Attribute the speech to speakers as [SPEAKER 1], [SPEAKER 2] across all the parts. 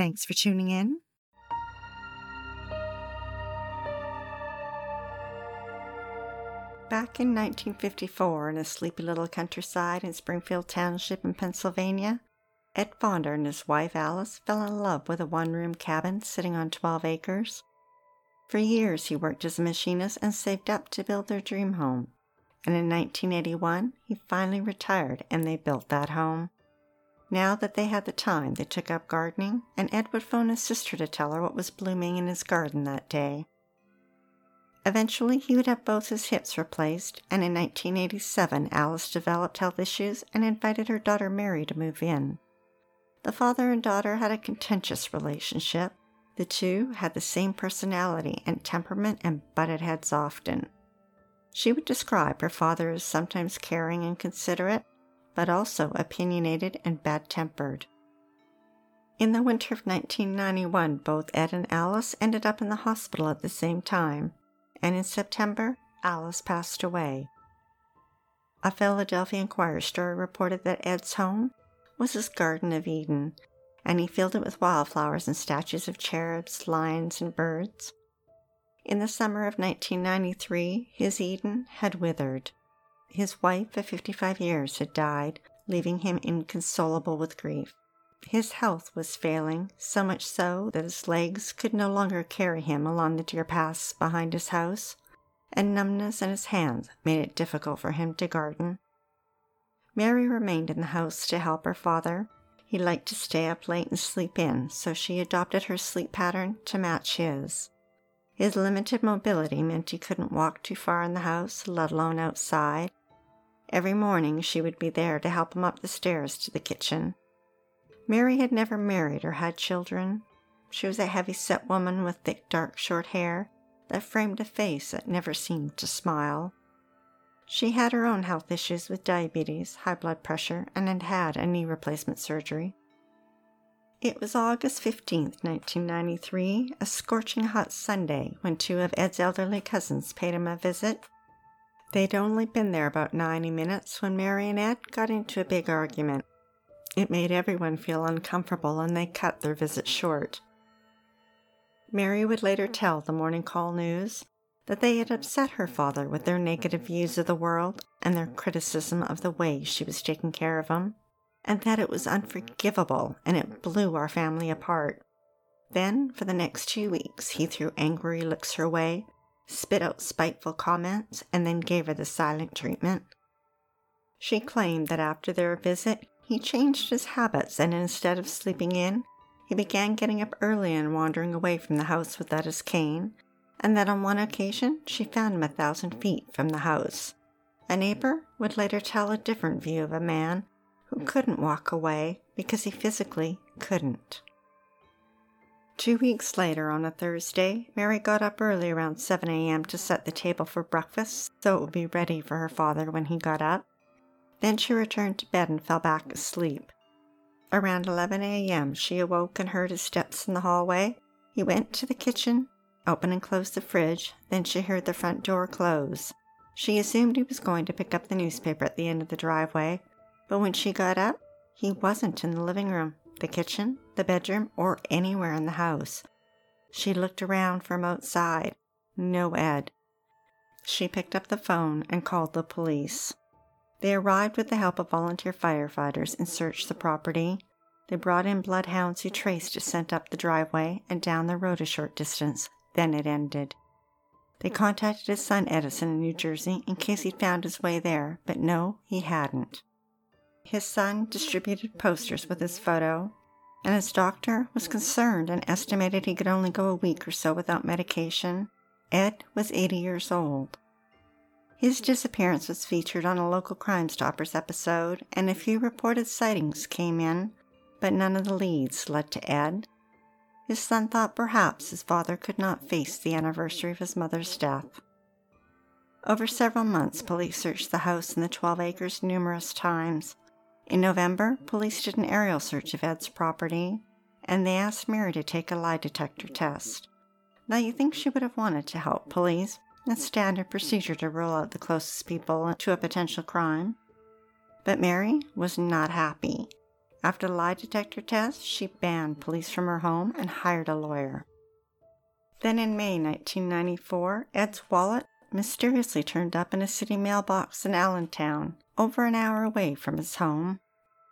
[SPEAKER 1] Thanks for tuning in. Back in 1954, in a sleepy little countryside in Springfield Township in Pennsylvania, Ed Fonder and his wife Alice fell in love with a one room cabin sitting on 12 acres. For years, he worked as a machinist and saved up to build their dream home. And in 1981, he finally retired and they built that home. Now that they had the time, they took up gardening, and Ed would phone his sister to tell her what was blooming in his garden that day. Eventually, he would have both his hips replaced, and in 1987, Alice developed health issues and invited her daughter Mary to move in. The father and daughter had a contentious relationship. The two had the same personality and temperament and butted heads often. She would describe her father as sometimes caring and considerate, but also opinionated and bad tempered. In the winter of 1991, both Ed and Alice ended up in the hospital at the same time, and in September, Alice passed away. A Philadelphia Inquirer story reported that Ed's home was his Garden of Eden, and he filled it with wildflowers and statues of cherubs, lions, and birds. In the summer of 1993, his Eden had withered. His wife of 55 years had died, leaving him inconsolable with grief. His health was failing, so much so that his legs could no longer carry him along the deer paths behind his house, and numbness in his hands made it difficult for him to garden. Mary remained in the house to help her father. He liked to stay up late and sleep in, so she adopted her sleep pattern to match his. His limited mobility meant he couldn't walk too far in the house, let alone outside, Every morning she would be there to help him up the stairs to the kitchen. Mary had never married or had children. She was a heavy set woman with thick, dark, short hair that framed a face that never seemed to smile. She had her own health issues with diabetes, high blood pressure, and had had a knee replacement surgery. It was August 15th, 1993, a scorching hot Sunday, when two of Ed's elderly cousins paid him a visit They'd only been there about 90 minutes when Ed got into a big argument. It made everyone feel uncomfortable and they cut their visit short. Mary would later tell the Morning Call News that they had upset her father with their negative views of the world and their criticism of the way she was taking care of him, and that it was unforgivable and it blew our family apart. Then, for the next two weeks, he threw angry looks her way spit out spiteful comments, and then gave her the silent treatment. She claimed that after their visit, he changed his habits and instead of sleeping in, he began getting up early and wandering away from the house without his cane, and that on one occasion she found him a thousand feet from the house. A neighbor would later tell a different view of a man who couldn't walk away because he physically couldn't. Two weeks later, on a Thursday, Mary got up early around 7 a.m. to set the table for breakfast so it would be ready for her father when he got up. Then she returned to bed and fell back asleep. Around 11 a.m., she awoke and heard his steps in the hallway. He went to the kitchen, opened and closed the fridge, then she heard the front door close. She assumed he was going to pick up the newspaper at the end of the driveway, but when she got up, he wasn't in the living room the kitchen, the bedroom, or anywhere in the house. She looked around from outside. No Ed. She picked up the phone and called the police. They arrived with the help of volunteer firefighters and searched the property. They brought in bloodhounds who traced scent up the driveway and down the road a short distance. Then it ended. They contacted his son Edison in New Jersey in case he'd found his way there, but no, he hadn't. His son distributed posters with his photo, and his doctor was concerned and estimated he could only go a week or so without medication. Ed was 80 years old. His disappearance was featured on a local Crime Stoppers episode, and a few reported sightings came in, but none of the leads led to Ed. His son thought perhaps his father could not face the anniversary of his mother's death. Over several months, police searched the house and the 12 acres numerous times. In November, police did an aerial search of Ed's property, and they asked Mary to take a lie detector test. Now, you think she would have wanted to help police. It's standard procedure to rule out the closest people to a potential crime. But Mary was not happy. After the lie detector test, she banned police from her home and hired a lawyer. Then in May 1994, Ed's wallet mysteriously turned up in a city mailbox in Allentown, over an hour away from his home.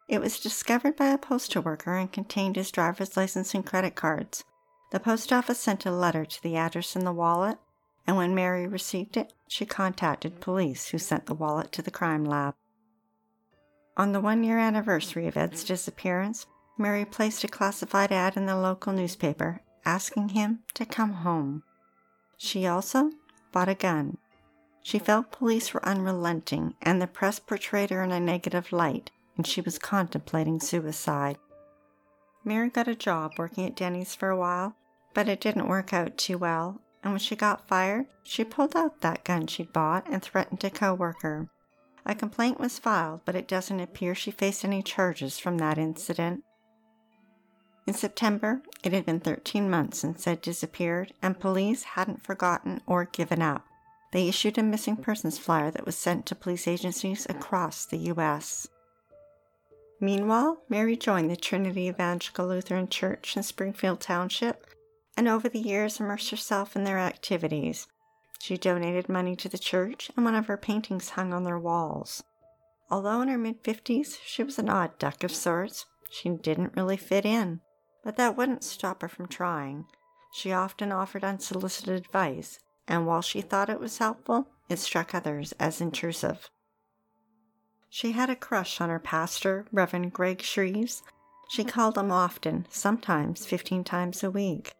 [SPEAKER 1] It was discovered by a postal worker and contained his driver's license and credit cards. The post office sent a letter to the address in the wallet, and when Mary received it, she contacted police who sent the wallet to the crime lab. On the one year anniversary of Ed's disappearance, Mary placed a classified ad in the local newspaper asking him to come home. She also bought a gun. She felt police were unrelenting and the press portrayed her in a negative light, and she was contemplating suicide. Mary got a job working at Denny's for a while, but it didn't work out too well, and when she got fired, she pulled out that gun she'd bought and threatened a coworker. A complaint was filed, but it doesn't appear she faced any charges from that incident. In September, it had been 13 months since Ed disappeared, and police hadn't forgotten or given up. They issued a missing persons flyer that was sent to police agencies across the U.S. Meanwhile, Mary joined the Trinity Evangelical Lutheran Church in Springfield Township and over the years immersed herself in their activities. She donated money to the church, and one of her paintings hung on their walls. Although in her mid 50s, she was an odd duck of sorts. She didn't really fit in but that wouldn't stop her from trying. She often offered unsolicited advice, and while she thought it was helpful, it struck others as intrusive. She had a crush on her pastor, Reverend Greg Shreves. She mm-hmm. called him often, sometimes 15 times a week.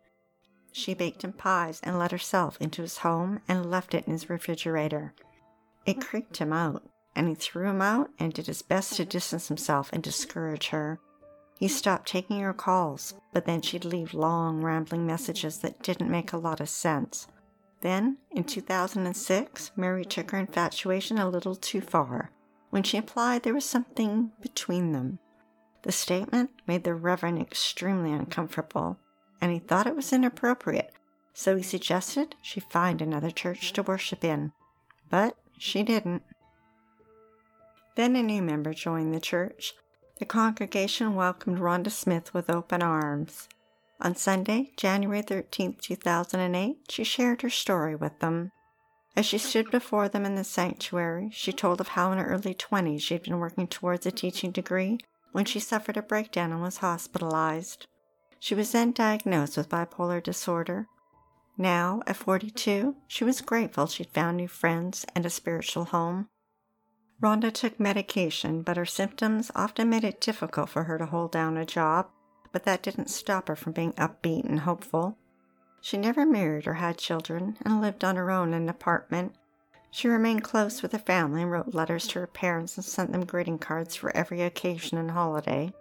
[SPEAKER 1] She baked him pies and let herself into his home and left it in his refrigerator. It mm-hmm. creeped him out, and he threw him out and did his best to mm-hmm. distance himself and discourage her. He stopped taking her calls, but then she'd leave long, rambling messages that didn't make a lot of sense. Then, in 2006, Mary took her infatuation a little too far when she implied there was something between them. The statement made the Reverend extremely uncomfortable, and he thought it was inappropriate, so he suggested she find another church to worship in. But she didn't. Then a new member joined the church, the congregation welcomed Rhonda Smith with open arms. On Sunday, January 13, 2008, she shared her story with them. As she stood before them in the sanctuary, she told of how in her early 20s she had been working towards a teaching degree when she suffered a breakdown and was hospitalized. She was then diagnosed with bipolar disorder. Now, at 42, she was grateful she'd found new friends and a spiritual home. Rhonda took medication, but her symptoms often made it difficult for her to hold down a job, but that didn't stop her from being upbeat and hopeful. She never married or had children and lived on her own in an apartment. She remained close with her family and wrote letters to her parents and sent them greeting cards for every occasion and holiday.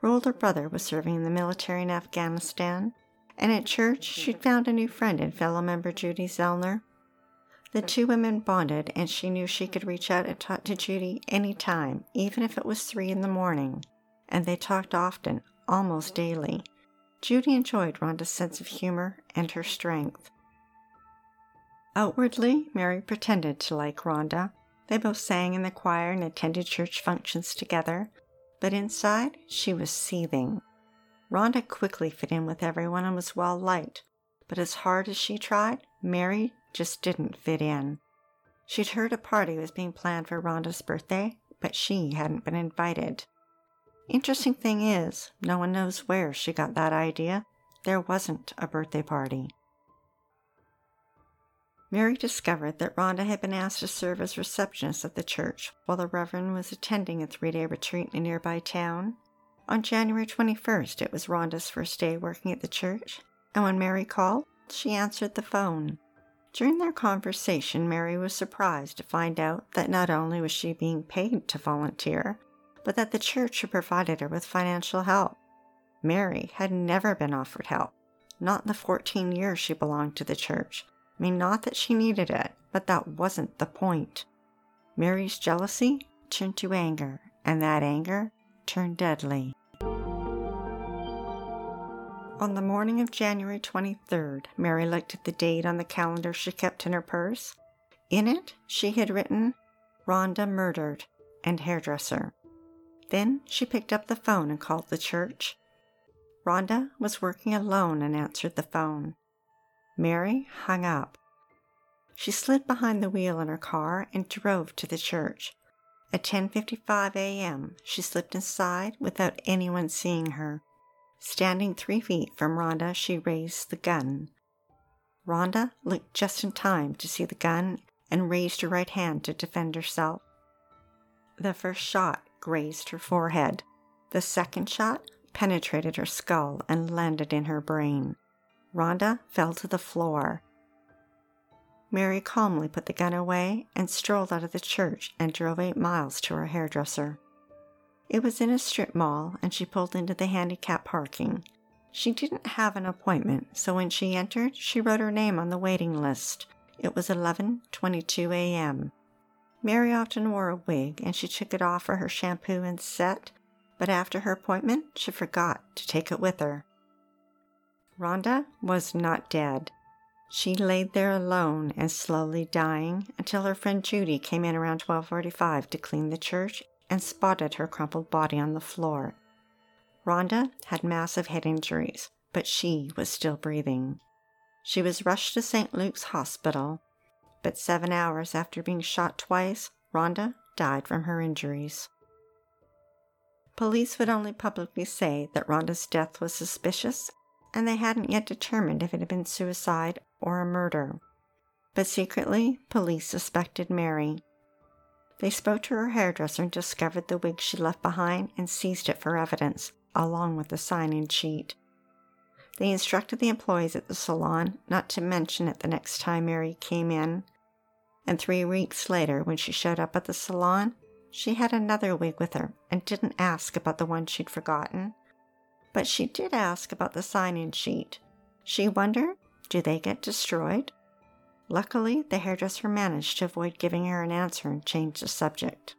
[SPEAKER 1] Her older brother was serving in the military in Afghanistan, and at church she'd found a new friend in fellow member Judy Zellner. The two women bonded, and she knew she could reach out and talk to Judy any time, even if it was three in the morning. And they talked often, almost daily. Judy enjoyed Rhonda's sense of humor and her strength. Outwardly, Mary pretended to like Rhonda. They both sang in the choir and attended church functions together, but inside she was seething. Rhonda quickly fit in with everyone and was well liked, but as hard as she tried, Mary just didn't fit in. She'd heard a party was being planned for Rhonda's birthday, but she hadn't been invited. Interesting thing is, no one knows where she got that idea. There wasn't a birthday party. Mary discovered that Rhonda had been asked to serve as receptionist at the church while the Reverend was attending a three day retreat in a nearby town. On January 21st, it was Rhonda's first day working at the church, and when Mary called, she answered the phone. During their conversation, Mary was surprised to find out that not only was she being paid to volunteer, but that the church had provided her with financial help. Mary had never been offered help, not in the 14 years she belonged to the church. I mean, not that she needed it, but that wasn't the point. Mary's jealousy turned to anger, and that anger turned deadly. On the morning of January 23rd, Mary looked at the date on the calendar she kept in her purse. In it, she had written, Rhonda murdered and hairdresser. Then she picked up the phone and called the church. Rhonda was working alone and answered the phone. Mary hung up. She slid behind the wheel in her car and drove to the church. At 10:55 a.m., she slipped inside without anyone seeing her. Standing three feet from Rhonda, she raised the gun. Rhonda looked just in time to see the gun and raised her right hand to defend herself. The first shot grazed her forehead. The second shot penetrated her skull and landed in her brain. Rhonda fell to the floor. Mary calmly put the gun away and strolled out of the church and drove eight miles to her hairdresser. It was in a strip mall, and she pulled into the handicap parking. She didn't have an appointment, so when she entered, she wrote her name on the waiting list. It was 11:22 a.m. Mary often wore a wig, and she took it off for her shampoo and set, but after her appointment, she forgot to take it with her. Rhonda was not dead. She laid there alone and slowly dying until her friend Judy came in around 12:45 to clean the church and spotted her crumpled body on the floor. Rhonda had massive head injuries, but she was still breathing. She was rushed to St. Luke's Hospital, but seven hours after being shot twice, Rhonda died from her injuries. Police would only publicly say that Rhonda's death was suspicious, and they hadn't yet determined if it had been suicide or a murder. But secretly, police suspected Mary. They spoke to her hairdresser and discovered the wig she left behind and seized it for evidence, along with the sign in sheet. They instructed the employees at the salon not to mention it the next time Mary came in. And three weeks later, when she showed up at the salon, she had another wig with her and didn't ask about the one she'd forgotten. But she did ask about the sign in sheet. She wondered do they get destroyed? Luckily, the hairdresser managed to avoid giving her an answer and changed the subject.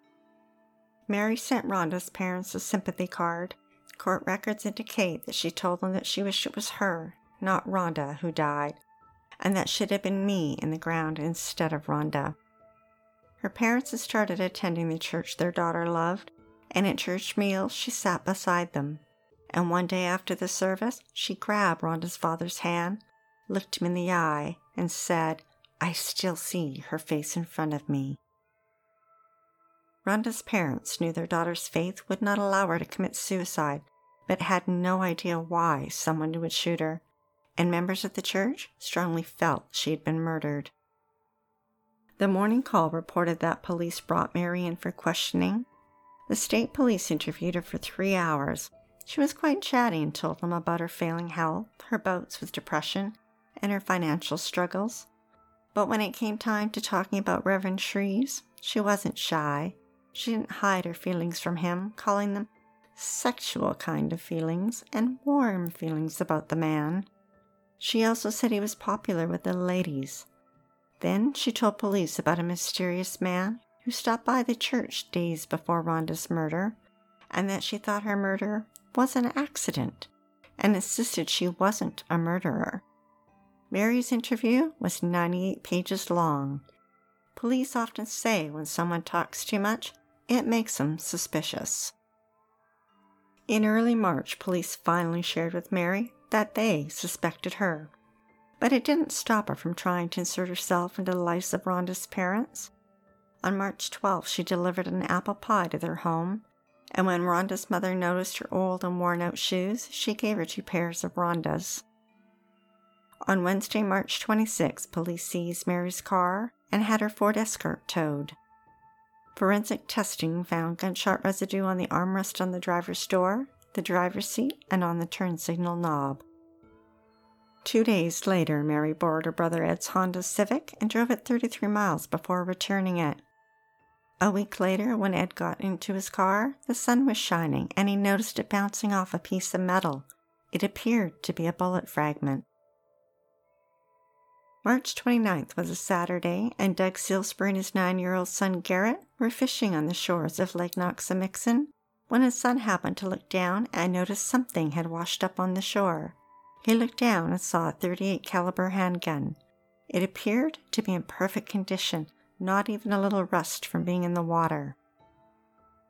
[SPEAKER 1] Mary sent Rhonda's parents a sympathy card. Court records indicate that she told them that she wished it was her, not Rhonda, who died, and that should have been me in the ground instead of Rhonda. Her parents had started attending the church their daughter loved, and at church meals she sat beside them. And one day after the service, she grabbed Rhonda's father's hand, looked him in the eye, and said, I still see her face in front of me. Rhonda's parents knew their daughter's faith would not allow her to commit suicide, but had no idea why someone would shoot her, and members of the church strongly felt she had been murdered. The morning call reported that police brought Mary in for questioning. The state police interviewed her for three hours. She was quite chatty and told them about her failing health, her bouts with depression, and her financial struggles. But when it came time to talking about Reverend Shreves, she wasn't shy. She didn't hide her feelings from him, calling them sexual kind of feelings and warm feelings about the man. She also said he was popular with the ladies. Then she told police about a mysterious man who stopped by the church days before Rhonda's murder, and that she thought her murder was an accident, and insisted she wasn't a murderer. Mary's interview was 98 pages long. Police often say when someone talks too much, it makes them suspicious. In early March, police finally shared with Mary that they suspected her. But it didn't stop her from trying to insert herself into the lives of Rhonda's parents. On March 12th, she delivered an apple pie to their home, and when Rhonda's mother noticed her old and worn out shoes, she gave her two pairs of Rhonda's. On Wednesday, March 26, police seized Mary's car and had her Ford Escort towed. Forensic testing found gunshot residue on the armrest on the driver's door, the driver's seat, and on the turn signal knob. Two days later, Mary borrowed her brother Ed's Honda Civic and drove it 33 miles before returning it. A week later, when Ed got into his car, the sun was shining and he noticed it bouncing off a piece of metal. It appeared to be a bullet fragment. March 29th was a Saturday, and Doug Sealsper and his nine year old son Garrett were fishing on the shores of Lake Nockamixon when his son happened to look down and noticed something had washed up on the shore. He looked down and saw a 38 caliber handgun. It appeared to be in perfect condition, not even a little rust from being in the water.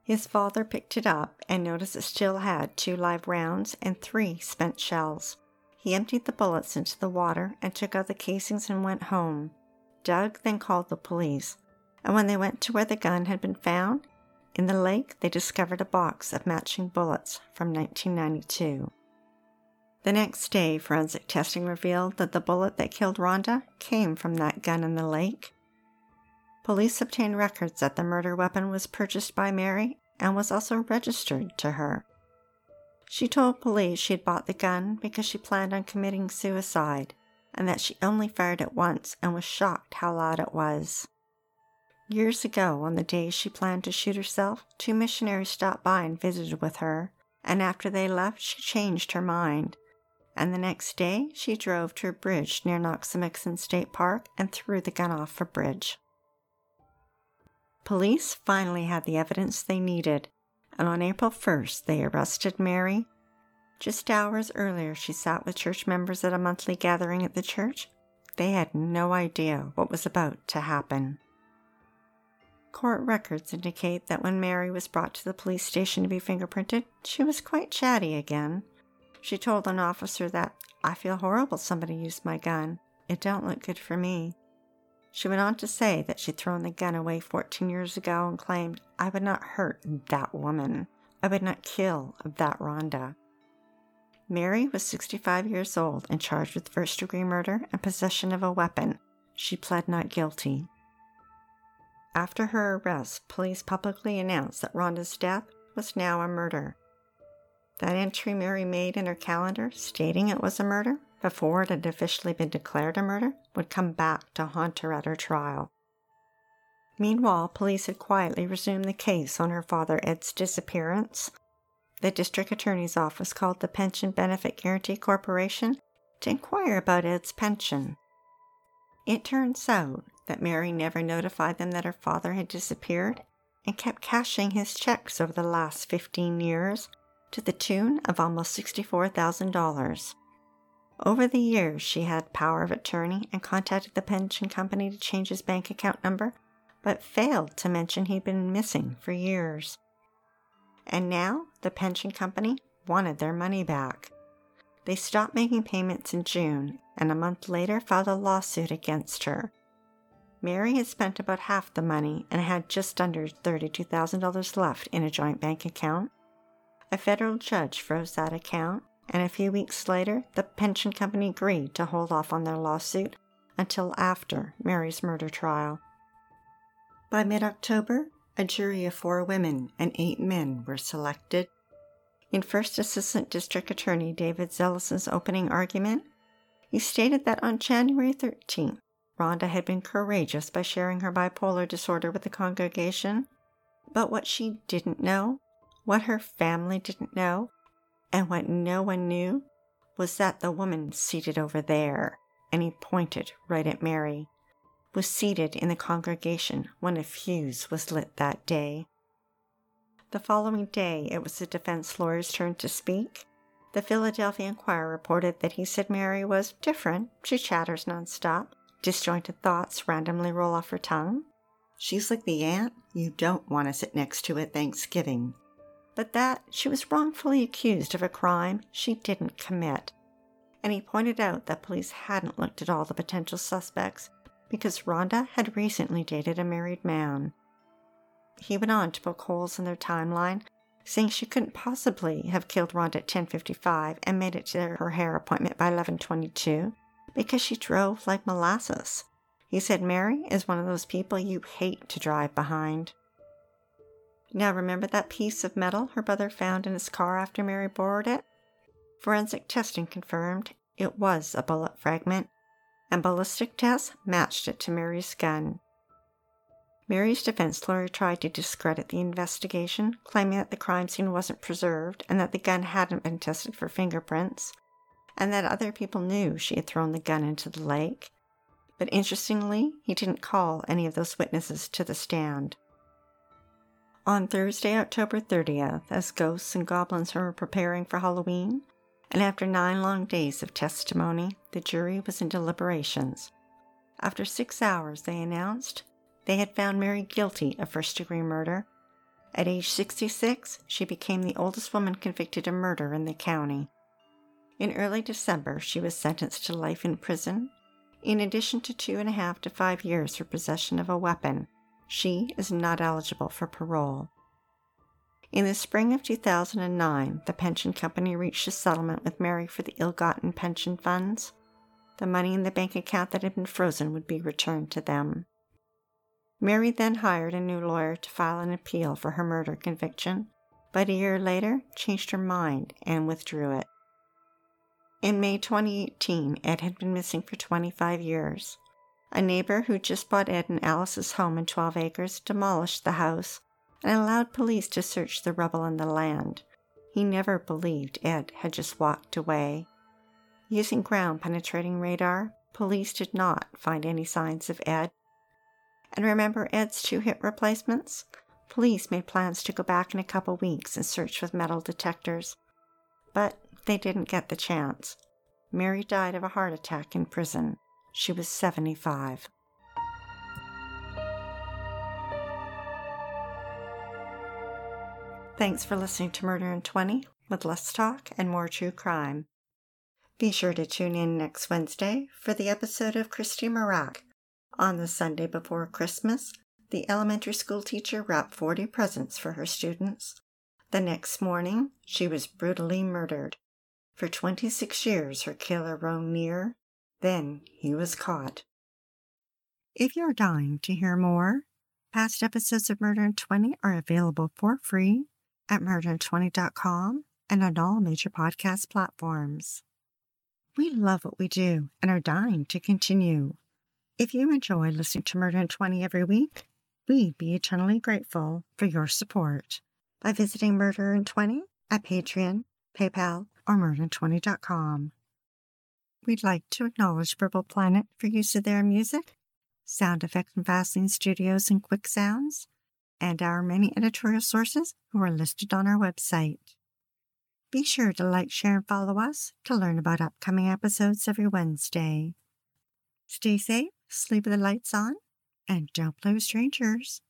[SPEAKER 1] His father picked it up and noticed it still had two live rounds and three spent shells. He emptied the bullets into the water and took out the casings and went home. Doug then called the police, and when they went to where the gun had been found, in the lake they discovered a box of matching bullets from 1992. The next day, forensic testing revealed that the bullet that killed Rhonda came from that gun in the lake. Police obtained records that the murder weapon was purchased by Mary and was also registered to her. She told police she had bought the gun because she planned on committing suicide and that she only fired it once and was shocked how loud it was. Years ago, on the day she planned to shoot herself, two missionaries stopped by and visited with her, and after they left, she changed her mind. And the next day, she drove to a bridge near Nockamixon State Park and threw the gun off a bridge. Police finally had the evidence they needed and on April 1st they arrested Mary. Just hours earlier, she sat with church members at a monthly gathering at the church. They had no idea what was about to happen. Court records indicate that when Mary was brought to the police station to be fingerprinted, she was quite chatty again. She told an officer that, I feel horrible somebody used my gun. It don't look good for me. She went on to say that she'd thrown the gun away 14 years ago and claimed, I would not hurt that woman. I would not kill that Rhonda. Mary was 65 years old and charged with first degree murder and possession of a weapon. She pled not guilty. After her arrest, police publicly announced that Rhonda's death was now a murder. That entry Mary made in her calendar stating it was a murder before it had officially been declared a murder, would come back to haunt her at her trial. Meanwhile, police had quietly resumed the case on her father Ed's disappearance. The district attorney's office called the Pension Benefit Guaranty Corporation to inquire about Ed's pension. It turns out that Mary never notified them that her father had disappeared and kept cashing his checks over the last 15 years to the tune of almost $64,000. Over the years, she had power of attorney and contacted the pension company to change his bank account number, but failed to mention he'd been missing for years. And now the pension company wanted their money back. They stopped making payments in June and a month later filed a lawsuit against her. Mary had spent about half the money and had just under $32,000 left in a joint bank account. A federal judge froze that account and a few weeks later, the pension company agreed to hold off on their lawsuit until after Mary's murder trial. By mid October, a jury of four women and eight men were selected. In First Assistant District Attorney David Zellison's opening argument, he stated that on January 13th, Rhonda had been courageous by sharing her bipolar disorder with the congregation, but what she didn't know, what her family didn't know, and what no one knew was that the woman seated over there, and he pointed right at Mary, was seated in the congregation when a fuse was lit that day. The following day, it was the defense lawyer's turn to speak. The Philadelphia Inquirer reported that he said Mary was different. She chatters nonstop. Disjointed thoughts randomly roll off her tongue. She's like the aunt you don't want to sit next to at Thanksgiving but that she was wrongfully accused of a crime she didn't commit. And he pointed out that police hadn't looked at all the potential suspects because Rhonda had recently dated a married man. He went on to poke holes in their timeline, saying she couldn't possibly have killed Rhonda at 10:55 and made it to her hair appointment by 11:22 because she drove like molasses. He said Mary is one of those people you hate to drive behind. Now, remember that piece of metal her brother found in his car after Mary borrowed it? Forensic testing confirmed it was a bullet fragment, and ballistic tests matched it to Mary's gun. Mary's defense lawyer tried to discredit the investigation, claiming that the crime scene wasn't preserved and that the gun hadn't been tested for fingerprints, and that other people knew she had thrown the gun into the lake. But interestingly, he didn't call any of those witnesses to the stand. On Thursday, October 30th, as ghosts and goblins were preparing for Halloween, and after nine long days of testimony, the jury was in deliberations. After six hours, they announced they had found Mary guilty of first degree murder. At age 66, she became the oldest woman convicted of murder in the county. In early December, she was sentenced to life in prison, in addition to two and a half to five years for possession of a weapon. She is not eligible for parole. In the spring of 2009, the pension company reached a settlement with Mary for the ill gotten pension funds. The money in the bank account that had been frozen would be returned to them. Mary then hired a new lawyer to file an appeal for her murder conviction, but a year later changed her mind and withdrew it. In May 2018, Ed had been missing for 25 years. A neighbor who just bought Ed and Alice's home in 12 acres demolished the house and allowed police to search the rubble and the land. He never believed Ed had just walked away. Using ground penetrating radar, police did not find any signs of Ed and remember Ed's two hip replacements? Police made plans to go back in a couple weeks and search with metal detectors, but they didn't get the chance. Mary died of a heart attack in prison. She was 75. Thanks for listening to Murder in 20 with less talk and more true crime. Be sure to tune in next Wednesday for the episode of Christy Mirack on the Sunday before Christmas, the elementary school teacher wrapped 40 presents for her students. The next morning, she was brutally murdered. For 26 years, her killer roamed near. Then he was caught. If you're dying to hear more, past episodes of Murder in 20 are available for free at murderin20.com and on all major podcast platforms. We love what we do and are dying to continue. If you enjoy listening to Murder in 20 every week, we'd be eternally grateful for your support by visiting Murder in 20 at Patreon, PayPal, or murder20.com. We'd like to acknowledge Purple Planet for use of their music, sound effects from Fesliyan Studios and Quick Sounds, and our many editorial sources who are listed on our website. Be sure to like, share, and follow us to learn about upcoming episodes every Wednesday. Stay safe sleep with the lights on, and don't play with strangers.